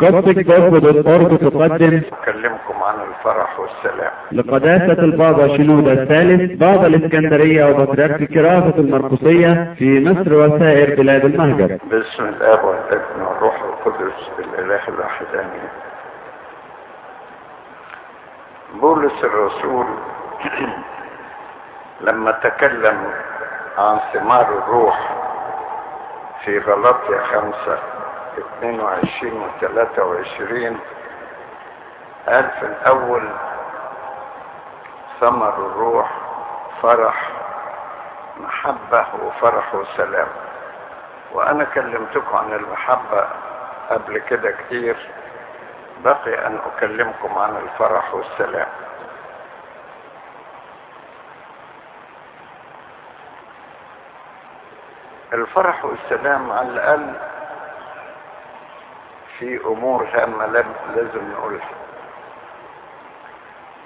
قصة جذب الأرض تقدم. أكلمكم عن الفرح والسلام. لقداسة البابا شنودة الثالث بابا الإسكندرية وبطريرك كرافة المرقسية في مصر وسائر بلاد المهجر. باسم الآب والابن والروح القدس الإله الواحد آمين. بولس الرسول لما تكلم عن ثمار الروح في غلطية خمسة 22 و 23 قال في الأول ثمر الروح فرح محبة وفرح وسلام. وأنا كلمتكم عن المحبة قبل كده كتير. بقي أن أكلمكم عن الفرح والسلام. الفرح والسلام على الأقل في أمور هامة لازم نقولها.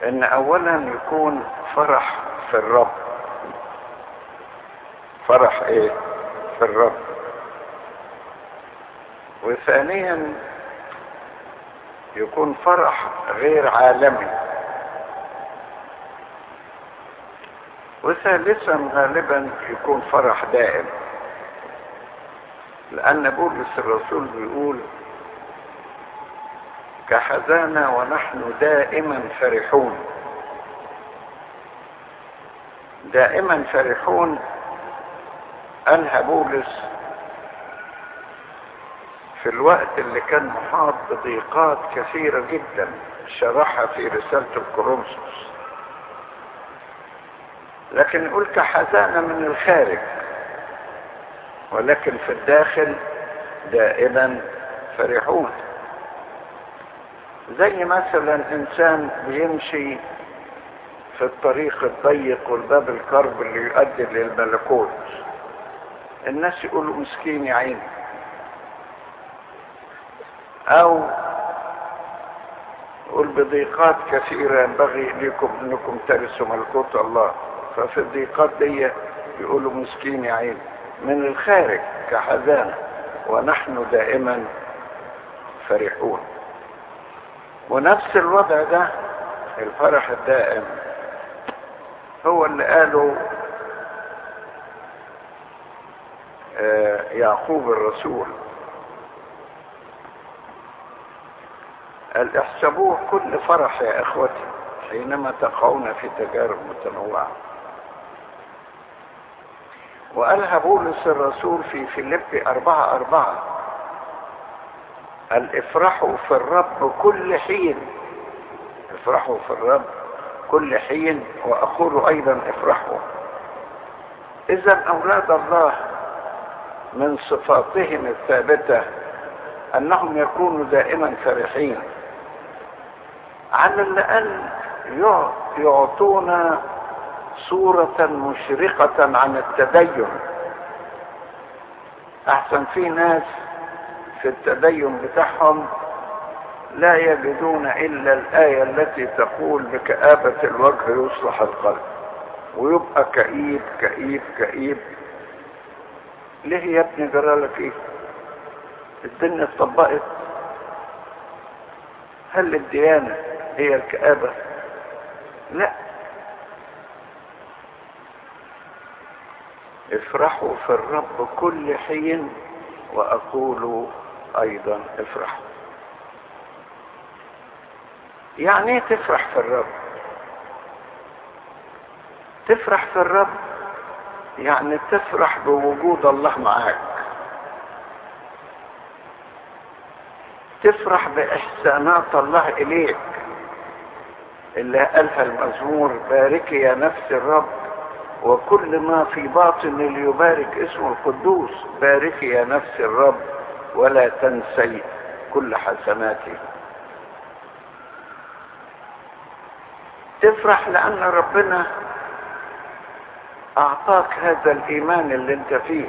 إن اولا يكون فرح في الرب. فرح إيه؟ في الرب. وثانيا يكون فرح غير عالمي. وثالثا غالبا يكون فرح دائم. لأن بولس الرسول بيقول كحزانا ونحن دائما فرحون. دائما فرحون. أنهى بولس في الوقت اللي كان محاط بضيقات كثيرة جدا شرحها في رسالة الكورنثوس. لكن يقول كحزانة من الخارج. ولكن في الداخل دائما فرحون. زي مثلا إنسان بيمشي في الطريق الضيق والباب الكرب اللي يؤدي للملكوت الناس يقولوا مسكين يا عيني. أو يقول بضيقات كثيرة ينبغي لكم إنكم ترثوا ملكوت الله. ففي الضيقات دي يقولوا مسكين يا عيني. من الخارج كحزانة ونحن دائما فرحون. ونفس الوضع ده الفرح الدائم. هو اللي قاله يعقوب الرسول. قال احسبوه كل فرح يا إخوتي حينما تقعون في تجارب متنوعة. وقالها بولس الرسول في فيليبي أربعة أربعة قال افرحوا في الرب كل حين. افرحوا في الرب كل حين وأقول أيضا افرحوا اذا أولاد الله من صفاتهم الثابتة أنهم يكونوا دائما فرحين. على الأقل يعطونا صورة مشرقة عن التدين. أحسن في ناس في التدين بتاعهم لا يجدون إلا الآية التي تقول بكآبة الوجه يصلح القلب. ويبقى كئيب كئيب كئيب. ليه يا ابني جرالك إيه؟ الدنيا اتطبقت. هل الديانة هي الكآبة؟ لا. افرحوا في الرب كل حين واقول أيضا افرح. يعني إيه تفرح في الرب. تفرح في الرب يعني تفرح بوجود الله معاك. تفرح بإحسانات الله إليك اللي قالها المزمور باركي يا نفس الرب وكل ما في باطن ليبارك اسمه القدوس. باركي يا نفس الرب. ولا تنسي كل حسناته. تفرح لأن ربنا أعطاك هذا الإيمان اللي أنت فيه.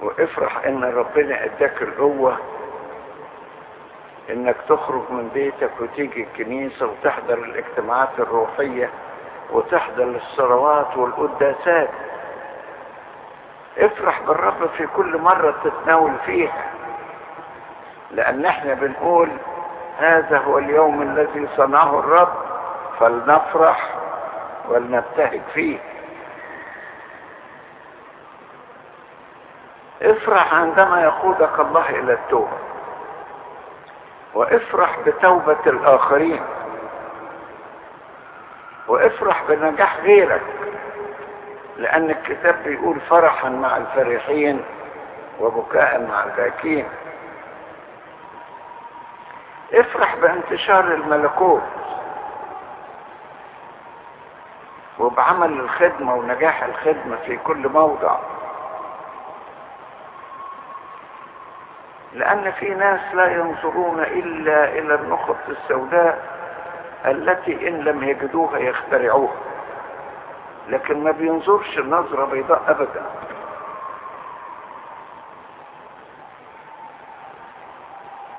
وافرح إن ربنا إداك القوة إنك تخرج من بيتك وتيجي الكنيسة وتحضر الاجتماعات الروحية. وتحضر الصلوات والقداسات. افرح بالرب في كل مرة تتناول فيها. لأن إحنا بنقول هذا هو اليوم الذي صنعه الرب فلنفرح ولنبتهج فيه. افرح عندما يقودك الله إلى التوبة وافرح بتوبة الآخرين. وافرح بنجاح غيرك لأن الكتاب بيقول فرحا مع الفرحين وبكاء مع الباكين. افرح بانتشار الملكوت وبعمل الخدمة ونجاح الخدمة في كل موضع. لأن في ناس لا ينظرون إلا إلى النقط السوداء التي إن لم يجدوها يخترعوها. لكن ما بينظرش نظرة بيضاء أبدا.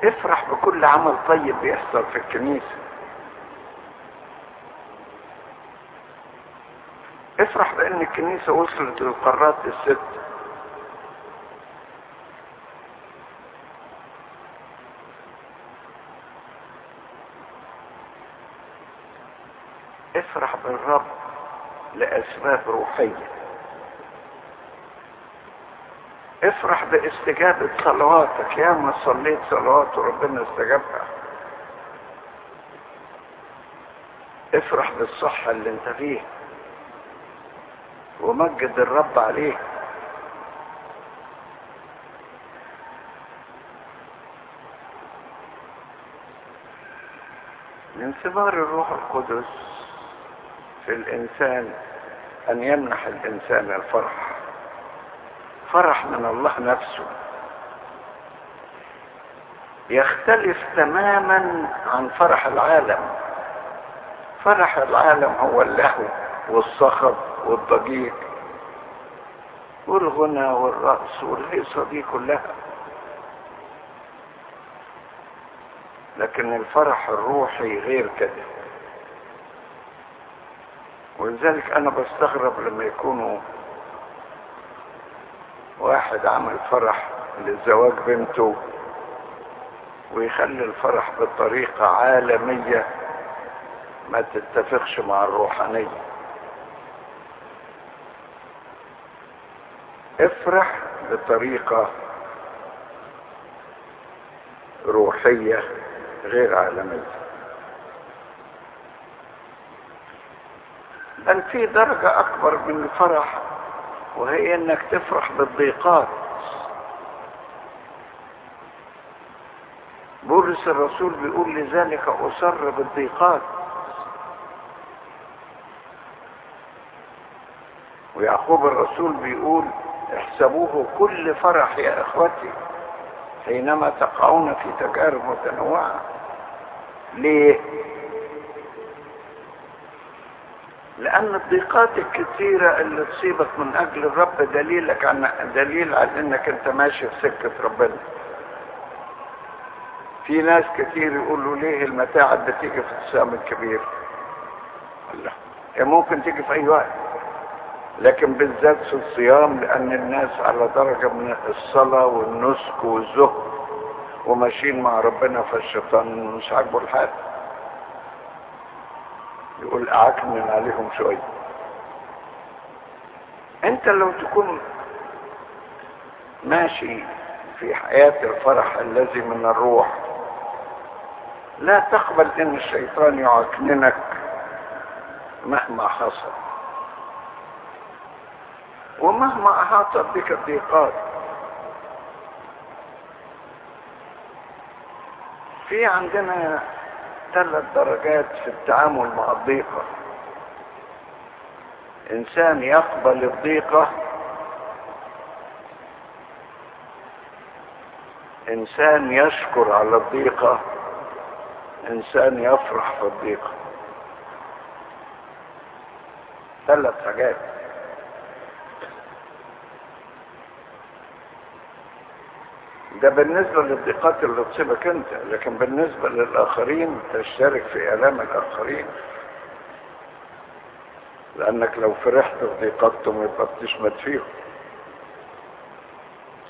افرح بكل عمل طيب بيحصل في الكنيسة. افرح بأن الكنيسة وصلت للقارات الست افرح بالرب لأسباب روحية. افرح باستجابة صلواتك. يا ما صليت صلوات وربنا استجابها. افرح بالصحة اللي انت فيها. ومجد الرب عليه من ثمار الروح القدس في الإنسان أن يمنح الإنسان الفرح. فرح من الله نفسه. يختلف تماما عن فرح العالم. فرح العالم هو اللهو والصخب والضجيج والغنى والرقص والهيصة دي كلها لكن الفرح الروحي غير كده. ولذلك أنا بستغرب لما يكونوا واحد عمل فرح لزواج بنته ويخلي الفرح بطريقة عالمية ما تتفقش مع الروحانية. افرح بطريقة روحية غير عالمية. بل في درجة أكبر من الفرح وهي إنك تفرح بالضيقات. بولس الرسول بيقول لذلك أصر بالضيقات. ويعقوب الرسول بيقول احسبوه كل فرح يا إخوتي حينما تقعون في تجارب متنوعة. ليه؟ لأن الضيقات الكثيرة اللي تصيبك من أجل الرب دليلك عن دليل على إنك أنت ماشي في سكة ربنا. في ناس كتير يقولوا ليه المتاعب بتيجي في الصيام الكبير الله. هي ممكن تيجي في أي وقت. لكن بالذات في الصيام لأن الناس على درجة من الصلاة والنسك والزهد وماشيين مع ربنا فالشيطان مش عاجبه الحال. يقول اعكنن عليهم شوية أنت لو تكون ماشي في حياة الفرح الذي من الروح لا تقبل إن الشيطان يعكننك مهما حصل. ومهما احاطت بك الضيقات. في عندنا ثلاث درجات في التعامل مع الضيقة. إنسان يقبل الضيقة إنسان يشكر على الضيقة إنسان يفرح في الضيقة. ثلاث حاجات. ده بالنسبة للضيقات اللي تصيبك انت لكن بالنسبة للآخرين تشترك في آلام الآخرين. لأنك لو فرحت في ضيقاتهم يبقى بتشمت فيهم.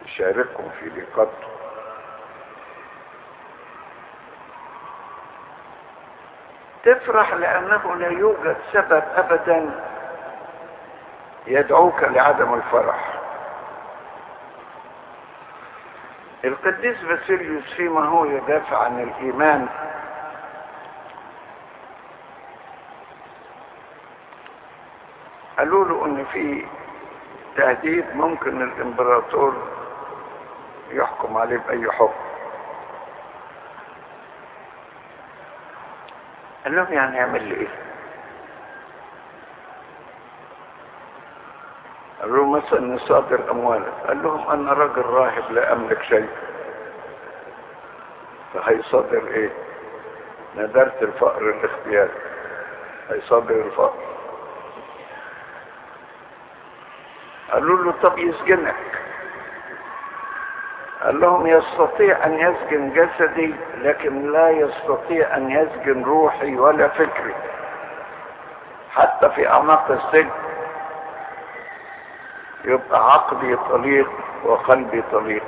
شاركهم في ضيقته تفرح لأنه لا يوجد سبب أبدا يدعوك لعدم الفرح. القديس باسيليوس فيما هو يدافع عن الإيمان. قالوا له إن في تهديد ممكن الإمبراطور يحكم عليه بأي حكم. قال لهم يعني يعمل لي إيه؟ مثلا نصادر أموالك. قال لهم أنا راجل راهب لا أملك شيء. فهيصادر إيه؟ ندرت الفقر الاختياري. هيصادر الفقر. قالوا له طب يسجنك. قال لهم يستطيع أن يسجن جسدي لكن لا يستطيع أن يسجن روحي ولا فكري. حتى في أعماق السجن يبقى عقلي طليق وقلبي طليق.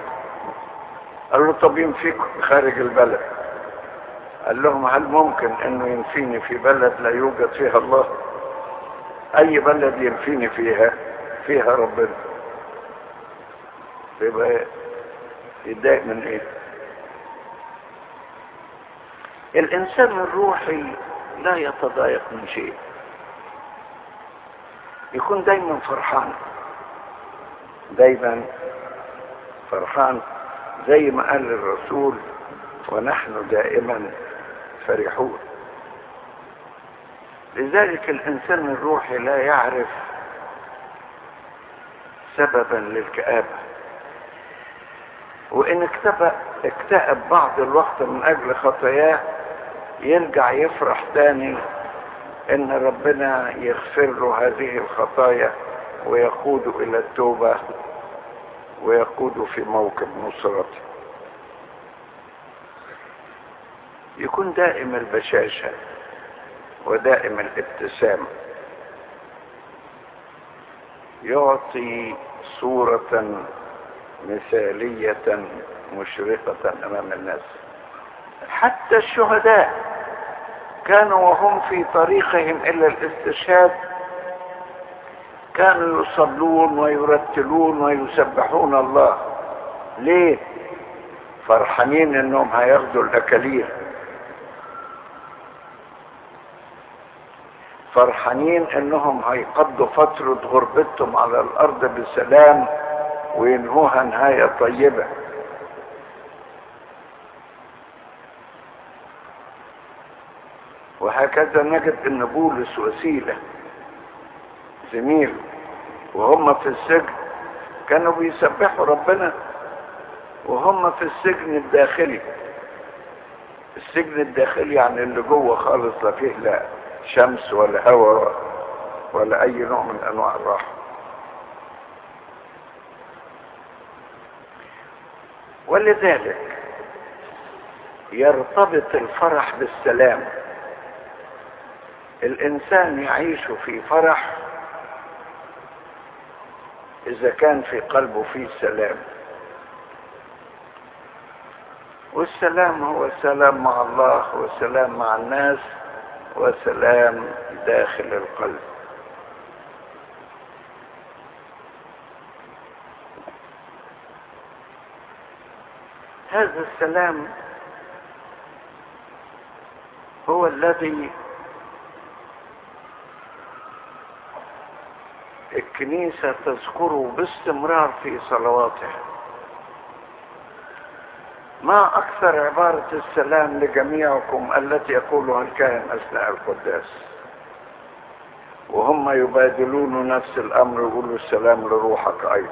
قال له طب ينفيك خارج البلد. قال لهم هل ممكن إنه ينفيني في بلد لا يوجد فيها الله؟ أي بلد ينفيني فيها؟ فيها ربنا. يبقى يتضايق من إيه؟ الإنسان الروحي لا يتضايق من شيء. يكون دايما فرحان. دايما فرحان زي ما قال الرسول ونحن دائما فرحون. لذلك الإنسان الروحي لا يعرف سببا للكآبة. وإن اكتئب بعض الوقت من أجل خطاياه يرجع يفرح تاني إن ربنا يغفر له هذه الخطايا. ويقود إلى التوبة ويقود في موكب نصرته يكون دائم البشاشة ودائم الابتسامه يعطي صورة مثالية مشرقة أمام الناس. حتى الشهداء كانوا وهم في طريقهم إلى الاستشهاد كانوا يصلون ويرتلون ويسبحون الله. ليه؟ فرحانين إنهم هياخدوا الاكاليل فرحانين إنهم هيقضوا فترة غربتهم على الأرض بسلام وينهوها نهاية طيبة. وهكذا نجد ان بولس وسيلة زميل وهم في السجن كانوا بيسبحوا ربنا وهم في السجن الداخلي. السجن الداخلي يعني اللي جوه خالص لا فيه لا شمس ولا هواء ولا أي نوع من أنواع الراحة. ولذلك يرتبط الفرح بالسلام. الإنسان يعيش في فرح إذا كان في قلبه فيه سلام. والسلام هو السلام مع الله والسلام مع الناس وسلام داخل القلب. هذا السلام هو الذي الكنيسة تذكره باستمرار في صلواتها ما أكثر عبارة السلام لجميعكم التي يقولها الكاهن أثناء القداس؟ وهم يبادلون نفس الأمر يقولوا السلام لروحك أيضا.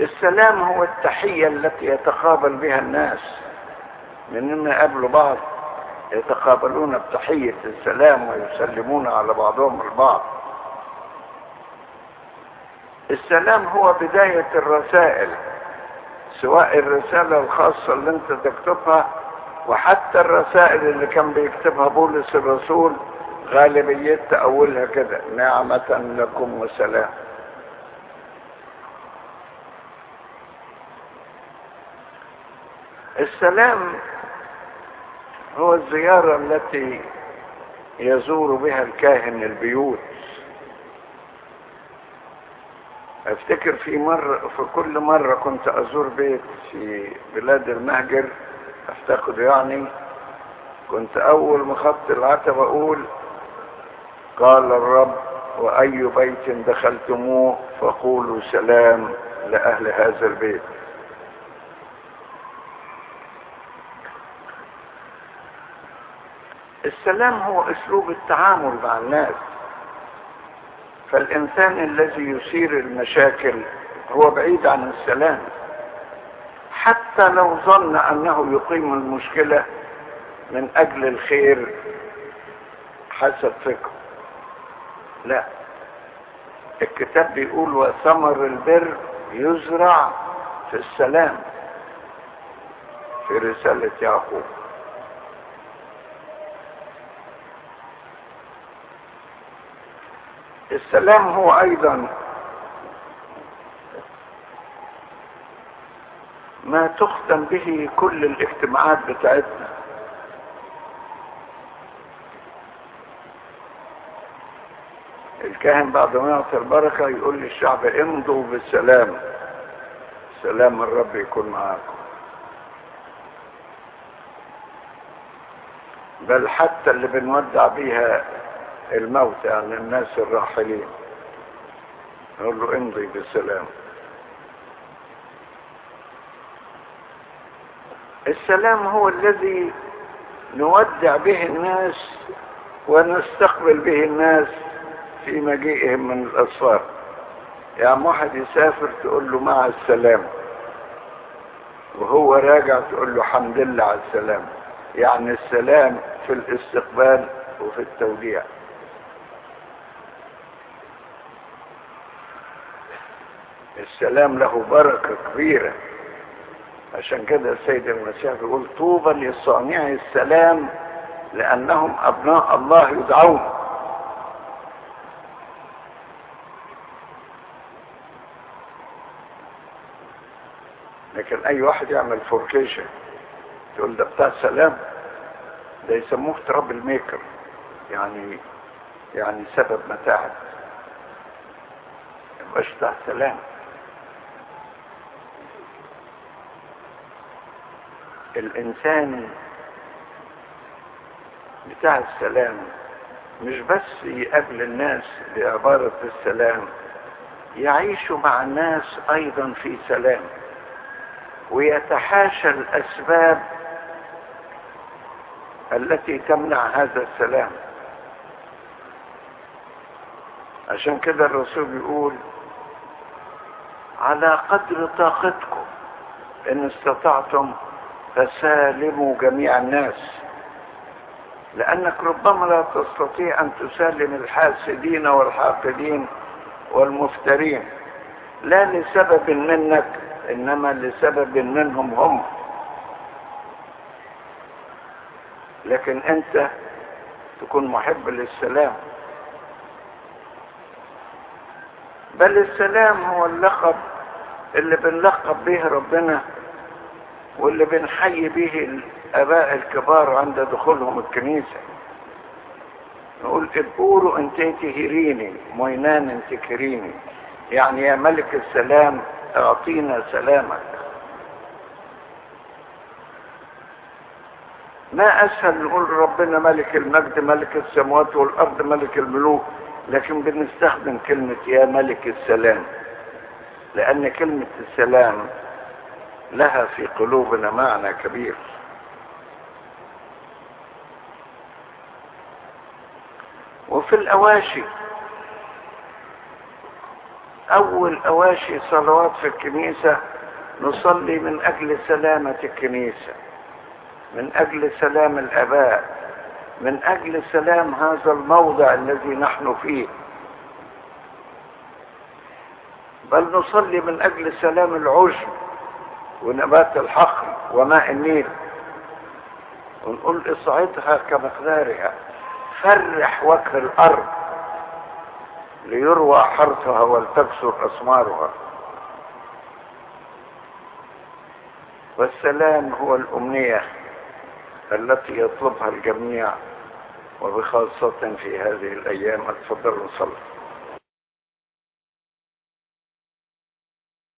السلام هو التحية التي يتقابل بها الناس من يقابلوا بعض يتقابلون بتحية السلام ويسلمون على بعضهم البعض. السلام هو بداية الرسائل سواء الرسالة الخاصة اللي انت تكتبها وحتى الرسائل اللي كان بيكتبها بولس الرسول غالبية تأولها كده نعمة لكم وسلام. السلام هو الزيارة التي يزور بها الكاهن البيوت أفتكر في مرة في كل مرة كنت أزور بيت في بلاد المهجر أفتقد يعني كنت أول ما خط العتبة أقول قال الرب وأي بيت دخلتموه فقولوا سلام لأهل هذا البيت. السلام هو أسلوب التعامل مع الناس. فالإنسان الذي يثير المشاكل هو بعيد عن السلام. حتى لو ظن أنه يقيم المشكلة من أجل الخير حسب فكره لا. الكتاب بيقول وثمر البر يزرع في السلام. في رسالة يعقوب. السلام هو أيضا. ما تختم به كل الاجتماعات بتاعتنا. الكاهن بعد ما يعطي البركة يقول للشعب امضوا بالسلام. سلام الرب يكون معاكم. بل حتى اللي بنودع بيها الموت يعني الناس الراحلين. نقول له امضي بالسلام. السلام هو الذي نودع به الناس ونستقبل به الناس في مجيئهم من الأسفار. يعني واحد يسافر تقول له مع السلام. وهو راجع تقول له حمد لله على السلام. يعني السلام في الاستقبال وفي التوديع. السلام له بركة كبيرة. عشان كده السيد المسيح بيقول طوبى لصانعي السلام لأنهم أبناء الله يدعون. لكن أي واحد يعمل provocation تقول ده بتاع سلام ده يسموه trouble maker يعني يعني سبب متاعب مش بتاع سلام. الإنسان بتاع السلام مش بس يقابل الناس بعبارة السلام يعيش مع الناس أيضا في سلام ويتحاشى الأسباب التي تمنع هذا السلام. عشان كده الرسول بيقول على قدر طاقتكم إن استطعتم فسالموا جميع الناس. لأنك ربما لا تستطيع أن تسالم الحاسدين والحاقدين والمفترين. لا لسبب منك إنما لسبب منهم هم. لكن أنت تكون محب للسلام. بل السلام هو اللقب اللي بنلقب به ربنا واللي بنحيي به الآباء الكبار عند دخولهم الكنيسة. نقول ادبورو انت تهيريني موينان انت كريني يعني يا ملك السلام اعطينا سلامك. ما أسهل نقول ربنا ملك المجد ملك السماوات والأرض ملك الملوك لكن بنستخدم كلمة يا ملك السلام. لأن كلمة السلام لها في قلوبنا معنى كبير. وفي الأواشي أول أواشي صلوات في الكنيسة نصلي من أجل سلامة الكنيسة من أجل سلام الآباء من أجل سلام هذا الموضع الذي نحن فيه. بل نصلي من أجل سلام العشب. ونبات الحقل وماء النيل. ونقول اصعدها كمقدارها. فرح وجه الأرض ليروى حرثها ولتكسر أسمارها. والسلام هو الأمنية التي يطلبها الجميع وبخاصة في هذه الأيام اتفضلوا صلوا